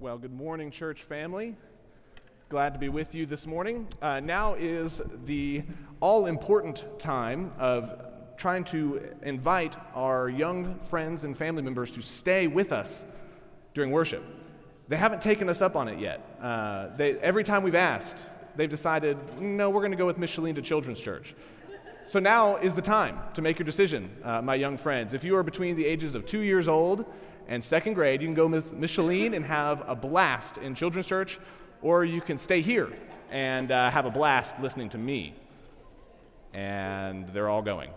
Well, good morning, church family. Glad to be with you this morning. Uh, now is the all important time of trying to invite our young friends and family members to stay with us during worship. They haven't taken us up on it yet. Uh, they, every time we've asked, they've decided, no, we're going to go with Micheline to Children's Church. So now is the time to make your decision, uh, my young friends. If you are between the ages of two years old and second grade, you can go with Micheline and have a blast in Children's Church, or you can stay here and uh, have a blast listening to me. And they're all going.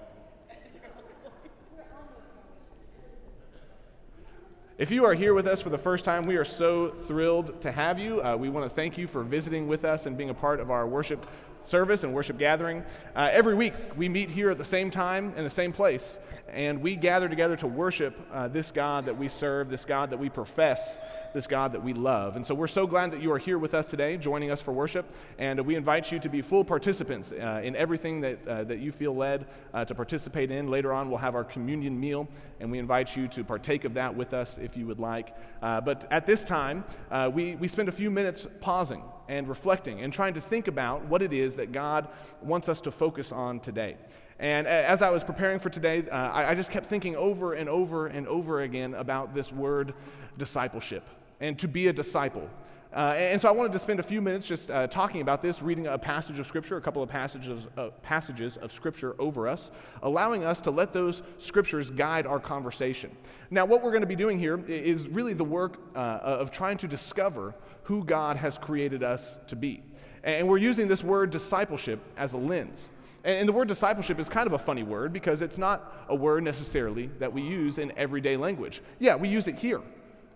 If you are here with us for the first time, we are so thrilled to have you. Uh, we want to thank you for visiting with us and being a part of our worship service and worship gathering. Uh, every week, we meet here at the same time in the same place, and we gather together to worship uh, this God that we serve, this God that we profess, this God that we love. And so we're so glad that you are here with us today, joining us for worship, and we invite you to be full participants uh, in everything that, uh, that you feel led uh, to participate in. Later on, we'll have our communion meal, and we invite you to partake of that with us if you would like. Uh, but at this time, we, we spend a few minutes pausing and reflecting and trying to think about what it is that God wants us to focus on today. And as I was preparing for today, uh, I, I just kept thinking over and over and over again about this word discipleship and to be a disciple. Uh, and so I wanted to spend a few minutes just uh, talking about this, reading a passage of Scripture, a couple of passages, uh, passages of Scripture over us, allowing us to let those Scriptures guide our conversation. Now, what we're going to be doing here is really the work uh, of trying to discover who God has created us to be. And we're using this word discipleship as a lens. And the word discipleship is kind of a funny word because it's not a word necessarily that we use in everyday language. Yeah, we use it here,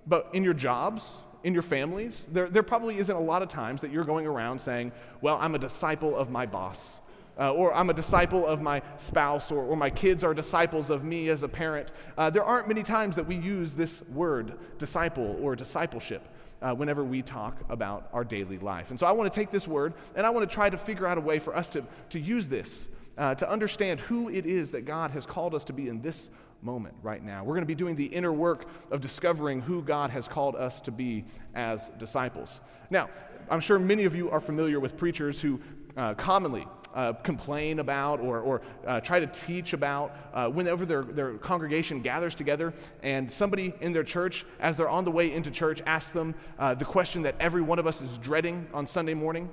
but in your jobs, in your families, there, there probably isn't a lot of times that you're going around saying, Well, I'm a disciple of my boss. Uh, or I'm a disciple of my spouse, or, or, my kids are disciples of me as a parent. Uh, there aren't many times that we use this word, disciple or discipleship uh, whenever we talk about our daily life. And so I want to take this word and I want to try to figure out a way for us to, to use this, uh, to understand who it is that God has called us to be in this moment right now. We're going to be doing the inner work of discovering who God has called us to be as disciples. Now, I'm sure many of you are familiar with preachers who uh, commonly uh, complain about or, or uh, try to teach about uh, whenever their, their congregation gathers together and somebody in their church, as they're on the way into church, asks them uh, the question that every one of us is dreading on Sunday morning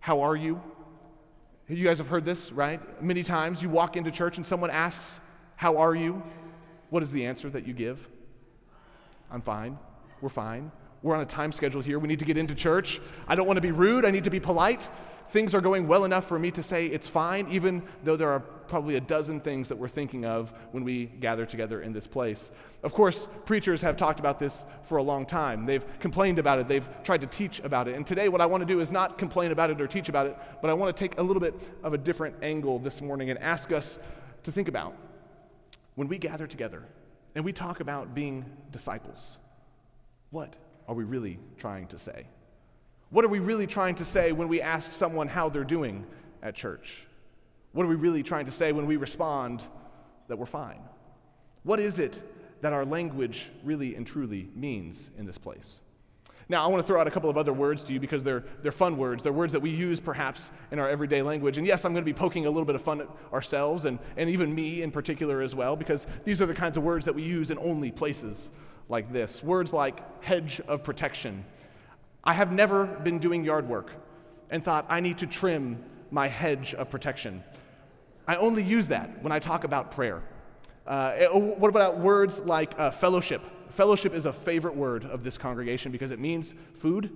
How are you? You guys have heard this, right? Many times you walk into church and someone asks, How are you? What is the answer that you give? I'm fine. We're fine. We're on a time schedule here. We need to get into church. I don't want to be rude. I need to be polite things are going well enough for me to say it's fine, even though there are probably a dozen things that we're thinking of when we gather together in this place. Of course, preachers have talked about this for a long time. They've complained about it, they've tried to teach about it. And today, what I want to do is not complain about it or teach about it, but I want to take a little bit of a different angle this morning and ask us to think about when we gather together and we talk about being disciples, what are we really trying to say? What are we really trying to say when we ask someone how they're doing at church? What are we really trying to say when we respond that we're fine? What is it that our language really and truly means in this place? Now, I want to throw out a couple of other words to you because they're, they're fun words. They're words that we use perhaps in our everyday language. And yes, I'm going to be poking a little bit of fun at ourselves and, and even me in particular as well, because these are the kinds of words that we use in only places like this. Words like hedge of protection I have never been doing yard work and thought, I need to trim my hedge of protection. I only use that when I talk about prayer. Uh, eh, what about words like uh, fellowship? Fellowship is a favorite word of this congregation because it means food,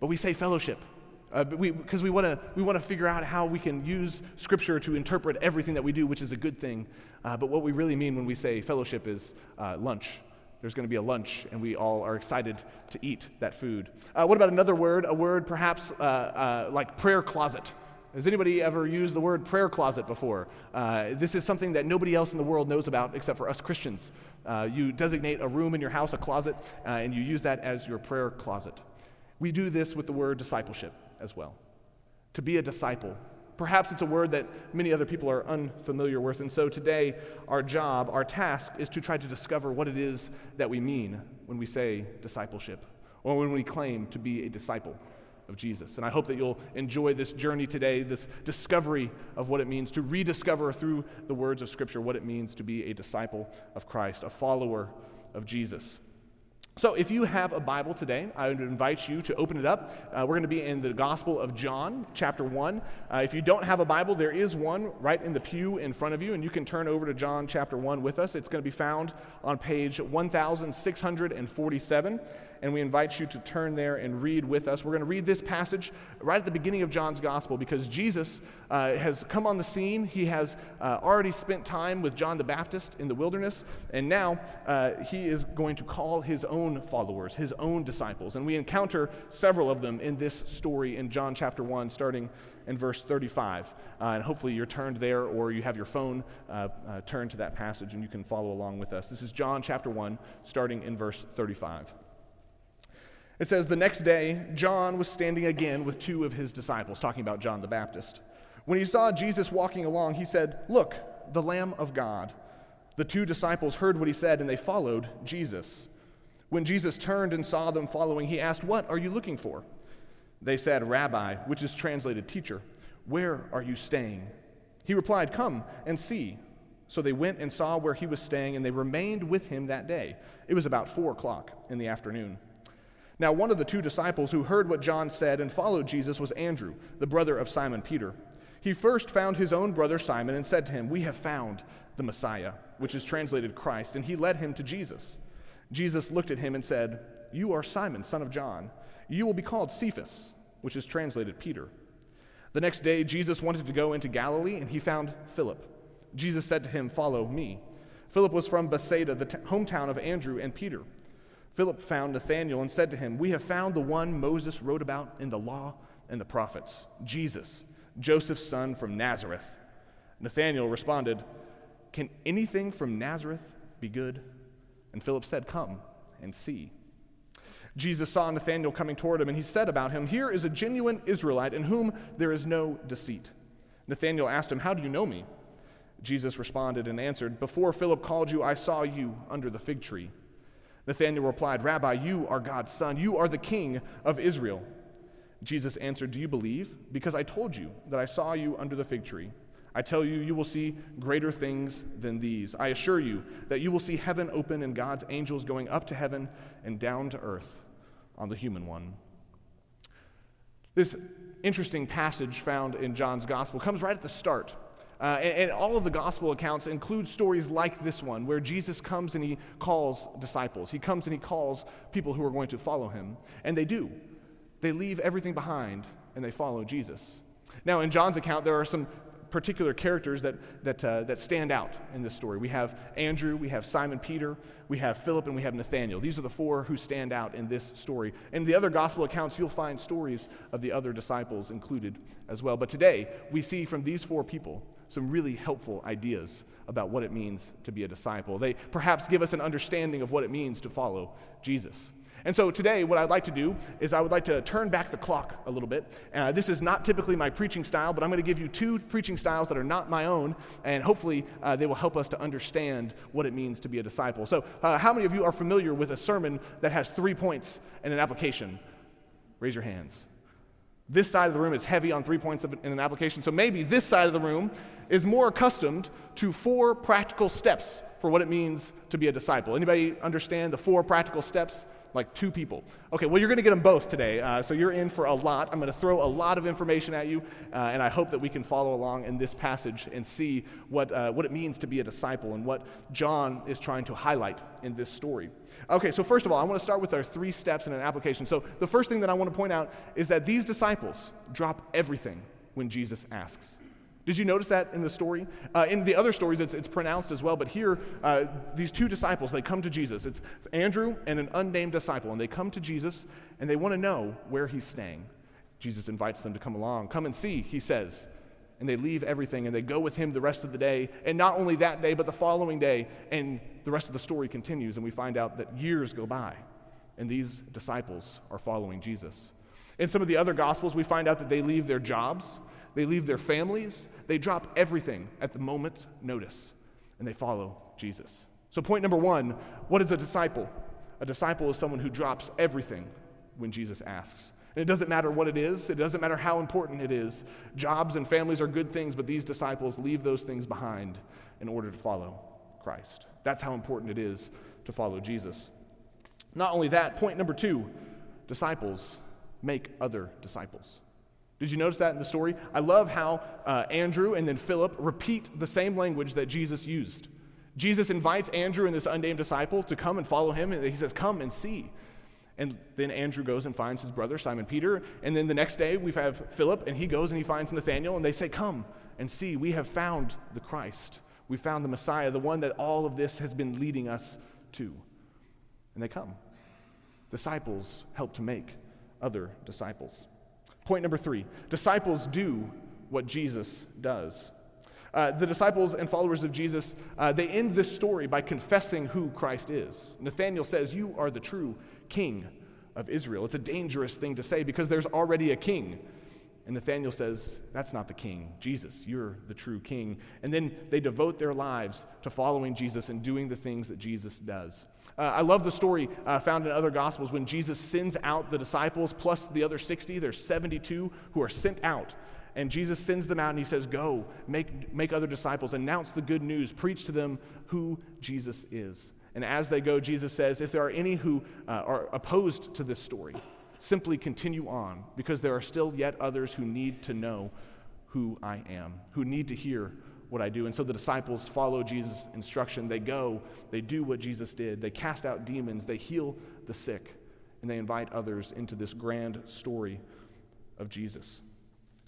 but we say fellowship because uh, we, we want to figure out how we can use Scripture to interpret everything that we do, which is a good thing. Uh, but what we really mean when we say fellowship is uh, lunch there's going to be a lunch, and we all are excited to eat that food. Uh, what about another word? A word perhaps uh, uh, like prayer closet. Has anybody ever used the word prayer closet before? Uh, this is something that nobody else in the world knows about except for us Christians. Uh, you designate a room in your house, a closet, uh, and you use that as your prayer closet. We do this with the word discipleship as well. To be a disciple Perhaps it's a word that many other people are unfamiliar with. And so today, our job, our task, is to try to discover what it is that we mean when we say discipleship. or when we claim to be a disciple of Jesus. And I hope that you'll enjoy this journey today, this discovery of what it means to rediscover through the words of Scripture what it means to be a disciple of Christ, a follower of Jesus. So, if you have a Bible today, I would invite you to open it up. Uh, we're going to be in the Gospel of John, chapter 1. Uh, if you don't have a Bible, there is one right in the pew in front of you, and you can turn over to John chapter 1 with us. It's going to be found on page 1647 and we invite you to turn there and read with us. We're going to read this passage right at the beginning of John's gospel because Jesus uh, has come on the scene. He has uh, already spent time with John the Baptist in the wilderness, and now uh, he is going to call his own followers, his own disciples. And we encounter several of them in this story in John chapter 1, starting in verse 35. Uh, and hopefully you're turned there or you have your phone uh, uh, turned to that passage and you can follow along with us. This is John chapter 1, starting in verse 35. It says, The next day, John was standing again with two of his disciples, talking about John the Baptist. When he saw Jesus walking along, he said, Look, the Lamb of God. The two disciples heard what he said, and they followed Jesus. When Jesus turned and saw them following, he asked, What are you looking for? They said, Rabbi, which is translated teacher, where are you staying? He replied, Come and see. So they went and saw where he was staying, and they remained with him that day. It was about four o'clock in the afternoon. Now, one of the two disciples who heard what John said and followed Jesus was Andrew, the brother of Simon Peter. He first found his own brother Simon and said to him, We have found the Messiah, which is translated Christ, and he led him to Jesus. Jesus looked at him and said, You are Simon, son of John. You will be called Cephas, which is translated Peter. The next day, Jesus wanted to go into Galilee, and he found Philip. Jesus said to him, Follow me. Philip was from Bethsaida, the t- hometown of Andrew and Peter. Philip found Nathanael and said to him, We have found the one Moses wrote about in the law and the prophets, Jesus, Joseph's son from Nazareth. Nathanael responded, Can anything from Nazareth be good? And Philip said, Come and see. Jesus saw Nathanael coming toward him, and he said about him, Here is a genuine Israelite in whom there is no deceit. Nathanael asked him, How do you know me? Jesus responded and answered, Before Philip called you, I saw you under the fig tree. Nathanael replied, Rabbi, you are God's son. You are the king of Israel. Jesus answered, Do you believe? Because I told you that I saw you under the fig tree. I tell you, you will see greater things than these. I assure you that you will see heaven open and God's angels going up to heaven and down to earth on the human one. This interesting passage found in John's gospel comes right at the start uh, and, and, all of the gospel accounts include stories like this one, where Jesus comes and he calls disciples. He comes and he calls people who are going to follow him. And they do. They leave everything behind and they follow Jesus. Now, in John's account, there are some particular characters that, that, uh, that stand out in this story. We have Andrew, we have Simon Peter, we have Philip, and we have Nathanael. These are the four who stand out in this story. In the other gospel accounts, you'll find stories of the other disciples included as well. But today, we see from these four people some really helpful ideas about what it means to be a disciple. They perhaps give us an understanding of what it means to follow Jesus. And so today, what I'd like to do is I would like to turn back the clock a little bit. Uh, this is not typically my preaching style, but I'm going to give you two preaching styles that are not my own, and hopefully uh, they will help us to understand what it means to be a disciple. So, uh, how many of you are familiar with a sermon that has three points and an application? Raise your hands. This side of the room is heavy on three points in an application, so maybe this side of the room is more accustomed to four practical steps for what it means to be a disciple. Anybody understand the four practical steps? Like two people. Okay, well, you're going to get them both today, uh, so you're in for a lot. I'm going to throw a lot of information at you, uh, and I hope that we can follow along in this passage and see what, uh, what it means to be a disciple and what John is trying to highlight in this story. Okay, so first of all, I want to start with our three steps in an application. So the first thing that I want to point out is that these disciples drop everything when Jesus asks. Did you notice that in the story? Uh, in the other stories, it's, it's pronounced as well, but here, uh, these two disciples, they come to Jesus. It's Andrew and an unnamed disciple, and they come to Jesus and they want to know where he's staying. Jesus invites them to come along. Come and see, he says and they leave everything and they go with him the rest of the day. And not only that day, but the following day. And the rest of the story continues, and we find out that years go by, and these disciples are following Jesus. In some of the other gospels, we find out that they leave their jobs, they leave their families, they drop everything at the moment's notice, and they follow Jesus. So, point number one what is a disciple? A disciple is someone who drops everything when Jesus asks. And it doesn't matter what it is, it doesn't matter how important it is. Jobs and families are good things, but these disciples leave those things behind in order to follow Christ. That's how important it is to follow Jesus. Not only that, point number two disciples make other disciples. Did you notice that in the story? I love how uh, Andrew and then Philip repeat the same language that Jesus used. Jesus invites Andrew and this unnamed disciple to come and follow him, and he says, Come and see. And then Andrew goes and finds his brother, Simon Peter. And then the next day, we have Philip, and he goes and he finds Nathanael, and they say, Come and see, we have found the Christ. We found the Messiah, the one that all of this has been leading us to. And they come. Disciples help to make other disciples. Point number three disciples do what Jesus does. Uh, the disciples and followers of Jesus, uh, they end this story by confessing who Christ is. Nathanael says, You are the true king of Israel. It's a dangerous thing to say because there's already a king. And Nathanael says, That's not the king. Jesus, you're the true king. And then they devote their lives to following Jesus and doing the things that Jesus does. Uh, I love the story uh, found in other Gospels when Jesus sends out the disciples plus the other 60. There's 72 who are sent out. And Jesus sends them out and he says, Go, make, make other disciples, announce the good news, preach to them who Jesus is. And as they go, Jesus says, If there are any who uh, are opposed to this story, simply continue on, because there are still yet others who need to know who I am, who need to hear what I do. And so the disciples follow Jesus' instruction. They go, they do what Jesus did. They cast out demons, they heal the sick, and they invite others into this grand story of Jesus.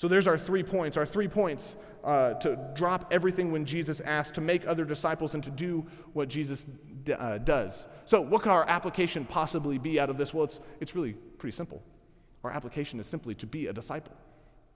So there's our three points. Our three points uh, to drop everything when Jesus asks, to make other disciples, and to do what Jesus d- uh, does. So, what could our application possibly be out of this? Well, it's, it's really pretty simple. Our application is simply to be a disciple,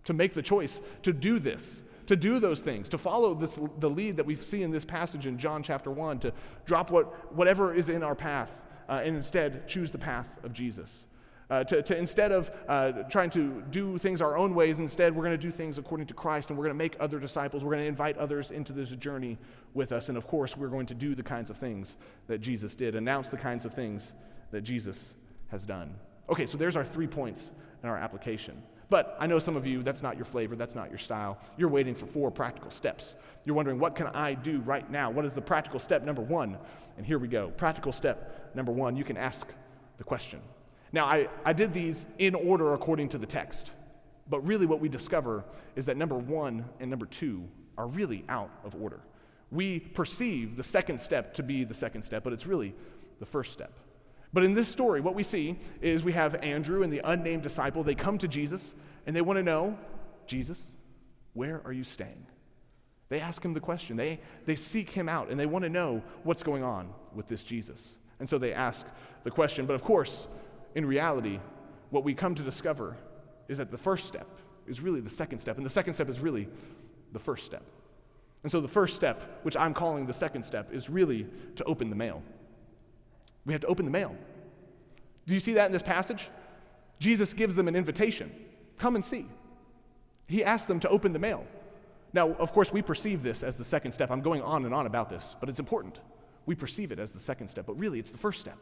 to make the choice to do this, to do those things, to follow this, the lead that we see in this passage in John chapter 1, to drop what, whatever is in our path uh, and instead choose the path of Jesus. Uh, to, to, instead of uh, trying to do things our own ways, instead, we're going to do things according to Christ and we're going to make other disciples. We're going to invite others into this journey with us. And of course, we're going to do the kinds of things that Jesus did, announce the kinds of things that Jesus has done. Okay, so there's our three points in our application. But I know some of you, that's not your flavor, that's not your style. You're waiting for four practical steps. You're wondering, what can I do right now? What is the practical step number one? And here we go. Practical step number one you can ask the question. Now, I, I did these in order according to the text. But really, what we discover is that number one and number two are really out of order. We perceive the second step to be the second step, but it's really the first step. But in this story, what we see is we have Andrew and the unnamed disciple. They come to Jesus and they want to know, Jesus, where are you staying? They ask him the question. They, they seek him out and they want to know what's going on with this Jesus. And so they ask the question. But of course, in reality, what we come to discover is that the first step is really the second step, and the second step is really the first step. And so the first step, which I'm calling the second step, is really to open the mail. We have to open the mail. Do you see that in this passage? Jesus gives them an invitation come and see. He asks them to open the mail. Now, of course, we perceive this as the second step. I'm going on and on about this, but it's important. We perceive it as the second step, but really it's the first step.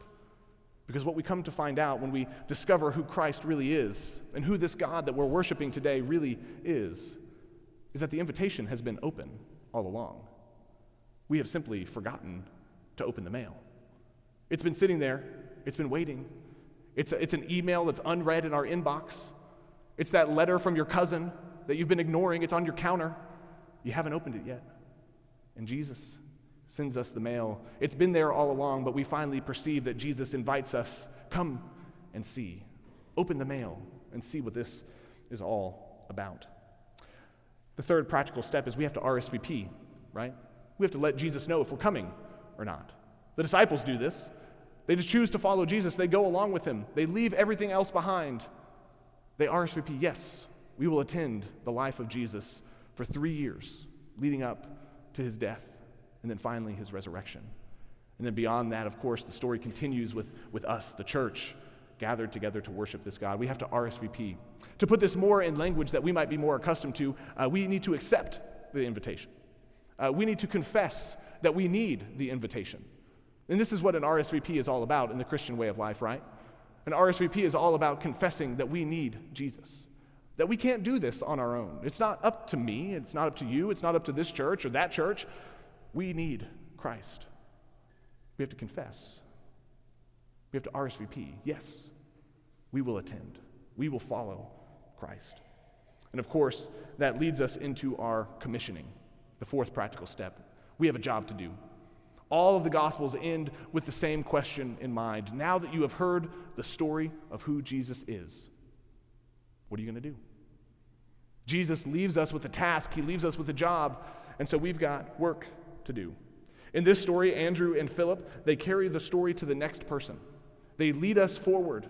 Because what we come to find out when we discover who Christ really is and who this God that we're worshiping today really is, is that the invitation has been open all along. We have simply forgotten to open the mail. It's been sitting there, it's been waiting. It's, a, it's an email that's unread in our inbox. It's that letter from your cousin that you've been ignoring, it's on your counter. You haven't opened it yet. And Jesus sends us the mail. It's been there all along, but we finally perceive that Jesus invites us come and see. Open the mail and see what this is all about. The third practical step is we have to RSVP, right? We have to let Jesus know if we're coming or not. The disciples do this. They just choose to follow Jesus. They go along with him. They leave everything else behind. They RSVP, yes, we will attend the life of Jesus for three years leading up to his death and then finally his resurrection. And then beyond that, of course, the story continues with, with us, the church, gathered together to worship this God. We have to RSVP. To put this more in language that we might be more accustomed to, uh, we need to accept the invitation. Uh, we need to confess that we need the invitation. And this is what an RSVP is all about in the Christian way of life, right? An RSVP is all about confessing that we need Jesus, that we can't do this on our own. It's not up to me, it's not up to you, it's not up to this church or that church. We need Christ. We have to confess. We have to RSVP. Yes, we will attend, we will follow Christ. And of course, that leads us into our commissioning, the fourth practical step. We have a job to do. All of the Gospels end with the same question in mind. Now that you have heard the story of who Jesus is, what are you going to do? Jesus leaves us with a task, he leaves us with a job, and so we've got work to do. In this story, Andrew and Philip, they carry the story to the next person. They lead us forward.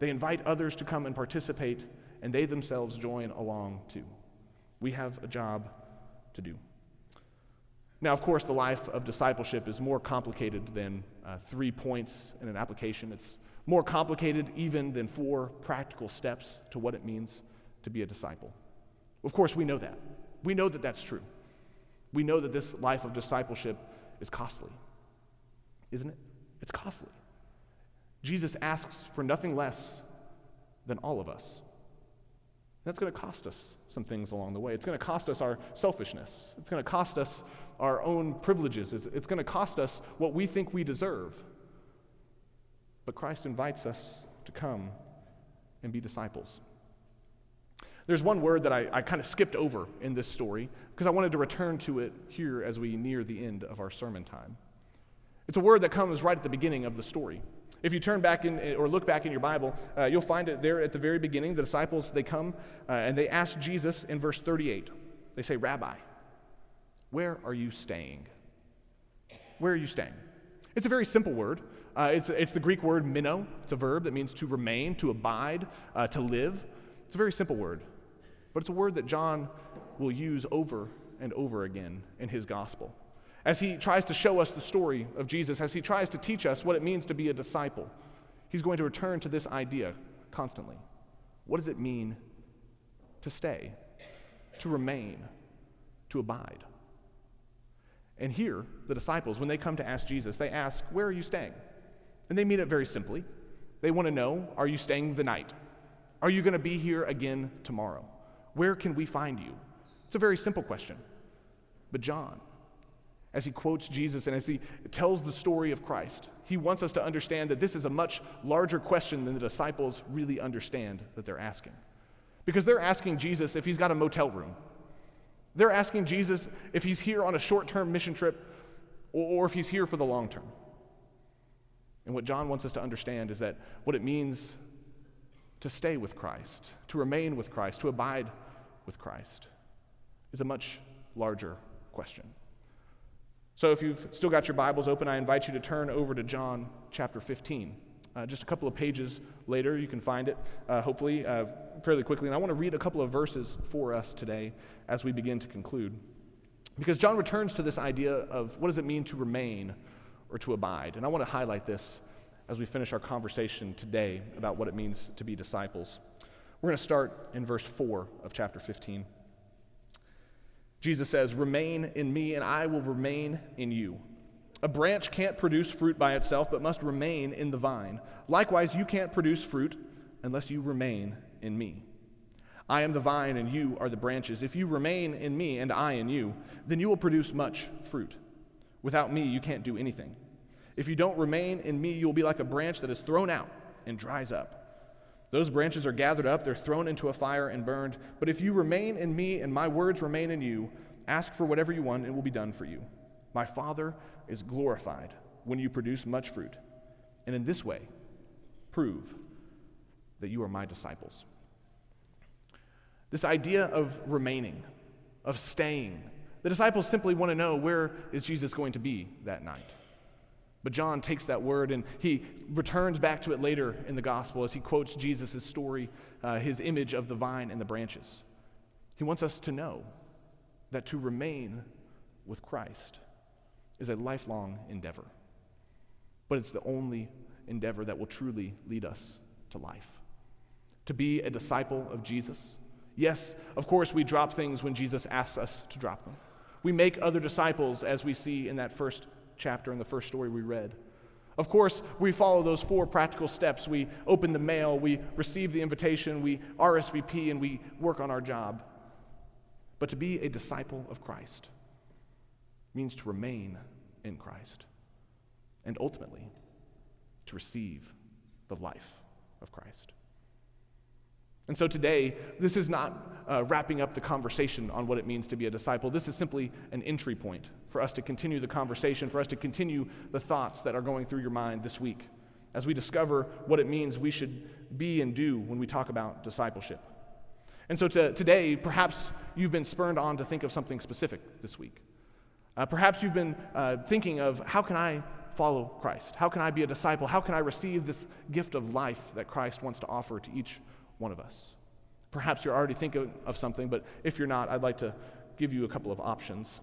They invite others to come and participate, and they themselves join along too. We have a job to do. Now, of course, the life of discipleship is more complicated than uh, three points in an application. It's more complicated even than four practical steps to what it means to be a disciple. Of course, we know that. We know that that's true. We know that this life of discipleship is costly, isn't it? It's costly. Jesus asks for nothing less than all of us. That's going to cost us some things along the way. It's going to cost us our selfishness. It's going to cost us our own privileges. It's, it's going to cost us what we think we deserve. But Christ invites us to come and be disciples. There's one word that I, I kind of skipped over in this story because I wanted to return to it here as we near the end of our sermon time. It's a word that comes right at the beginning of the story. If you turn back in or look back in your Bible, uh, you'll find it there at the very beginning. The disciples, they come uh, and they ask Jesus in verse 38. They say, Rabbi, where are you staying? Where are you staying? It's a very simple word. Uh, it's, it's the Greek word meno. It's a verb that means to remain, to abide, uh, to live. It's a very simple word, but it's a word that John will use over and over again in his gospel as he tries to show us the story of Jesus, as he tries to teach us what it means to be a disciple, he's going to return to this idea constantly. What does it mean to stay, to remain, to abide? And here, the disciples, when they come to ask Jesus, they ask, Where are you staying? And they mean it very simply. They want to know, Are you staying the night? Are you going to be here again tomorrow? Where can we find you? It's a very simple question. But John, as he quotes Jesus and as he tells the story of Christ. He wants us to understand that this is a much larger question than the disciples really understand that they're asking. Because they're asking Jesus if he's got a motel room. They're asking Jesus if he's here on a short term mission trip or, if he's here for the long term. And what John wants us to understand is that what it means to stay with Christ, to remain with Christ, to abide with Christ, is a much larger question. So if you've still got your Bibles open, I invite you to turn over to John chapter 15. Uh, just a couple of pages later, you can find it, uh, hopefully, uh, fairly quickly. And I want to read a couple of verses for us today as we begin to conclude. Because John returns to this idea of what does it mean to remain or to abide. And I want to highlight this as we finish our conversation today about what it means to be disciples. We're going to start in verse 4 of chapter 15. Jesus says, Remain in me, and I will remain in you. A branch can't produce fruit by itself, but must remain in the vine. Likewise, you can't produce fruit unless you remain in me. I am the vine, and you are the branches. If you remain in me, and I in you, then you will produce much fruit. Without me, you can't do anything. If you don't remain in me, you will be like a branch that is thrown out and dries up. Those branches are gathered up, they're thrown into a fire and burned. But if you remain in me and my words remain in you, ask for whatever you want and it will be done for you. My Father is glorified when you produce much fruit. And in this way, prove that you are my disciples. This idea of remaining, of staying, the disciples simply want to know where is Jesus going to be that night. But John takes that word and he returns back to it later in the gospel as he quotes Jesus' story, uh, his image of the vine and the branches. He wants us to know that to remain with Christ is a lifelong endeavor. But it's the only endeavor that will truly lead us to life. To be a disciple of Jesus. Yes, of course, we drop things when Jesus asks us to drop them. We make other disciples, as we see in that first chapter in the first story we read. Of course, we follow those four practical steps. We open the mail, we receive the invitation, we RSVP, and we work on our job. But to be a disciple of Christ means to remain in Christ and ultimately to receive the life of Christ. And so today, this is not uh, wrapping up the conversation on what it means to be a disciple. This is simply an entry point for us to continue the conversation, for us to continue the thoughts that are going through your mind this week as we discover what it means we should be and do when we talk about discipleship. And so to, today, perhaps you've been spurned on to think of something specific this week. Uh, perhaps you've been uh, thinking of how can I follow Christ? How can I be a disciple? How can I receive this gift of life that Christ wants to offer to each one of us? Perhaps you're already thinking of something, but if you're not, I'd like to give you a couple of options.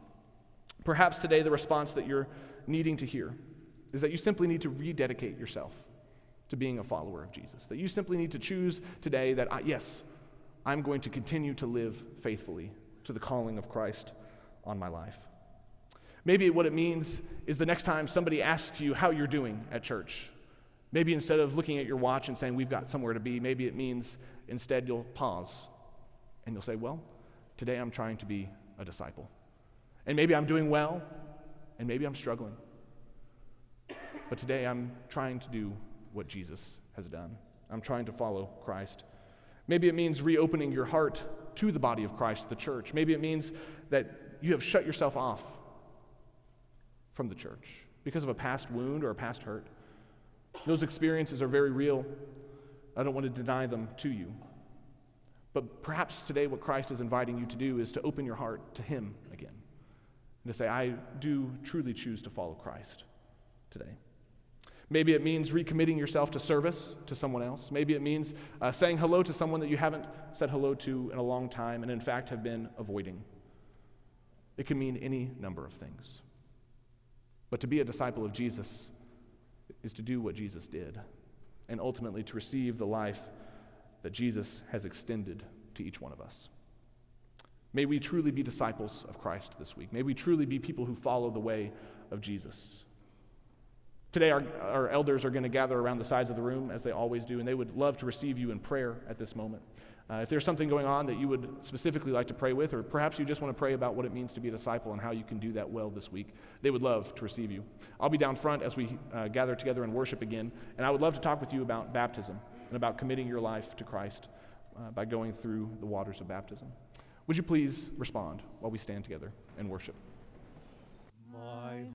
Perhaps today the response that you're needing to hear is that you simply need to rededicate yourself to being a follower of Jesus. That you simply need to choose today that, I, yes, I'm going to continue to live faithfully to the calling of Christ on my life. Maybe what it means is the next time somebody asks you how you're doing at church, maybe instead of looking at your watch and saying, We've got somewhere to be, maybe it means instead you'll pause and you'll say, Well, today I'm trying to be a disciple. And maybe I'm doing well, and maybe I'm struggling. But today I'm trying to do what Jesus has done. I'm trying to follow Christ. Maybe it means reopening your heart to the body of Christ, the church. Maybe it means that you have shut yourself off from the church because of a past wound or a past hurt. Those experiences are very real. I don't want to deny them to you. But perhaps today, what Christ is inviting you to do is to open your heart to Him again and to say, I do truly choose to follow Christ today. Maybe it means recommitting yourself to service to someone else. Maybe it means uh, saying hello to someone that you haven't said hello to in a long time and, in fact, have been avoiding. It can mean any number of things. But to be a disciple of Jesus is to do what Jesus did and ultimately to receive the life that Jesus has extended to each one of us. May we truly be disciples of Christ this week. May we truly be people who follow the way of Jesus. Today, our, our elders are going to gather around the sides of the room, as they always do, and they would love to receive you in prayer at this moment. Uh, if there's something going on that you would specifically like to pray with, or perhaps you just want to pray about what it means to be a disciple and how you can do that well this week, they would love to receive you. I'll be down front as we uh, gather together and worship again, and I would love to talk with you about baptism and about committing your life to Christ uh, by going through the waters of baptism. Would you please respond while we stand together and worship?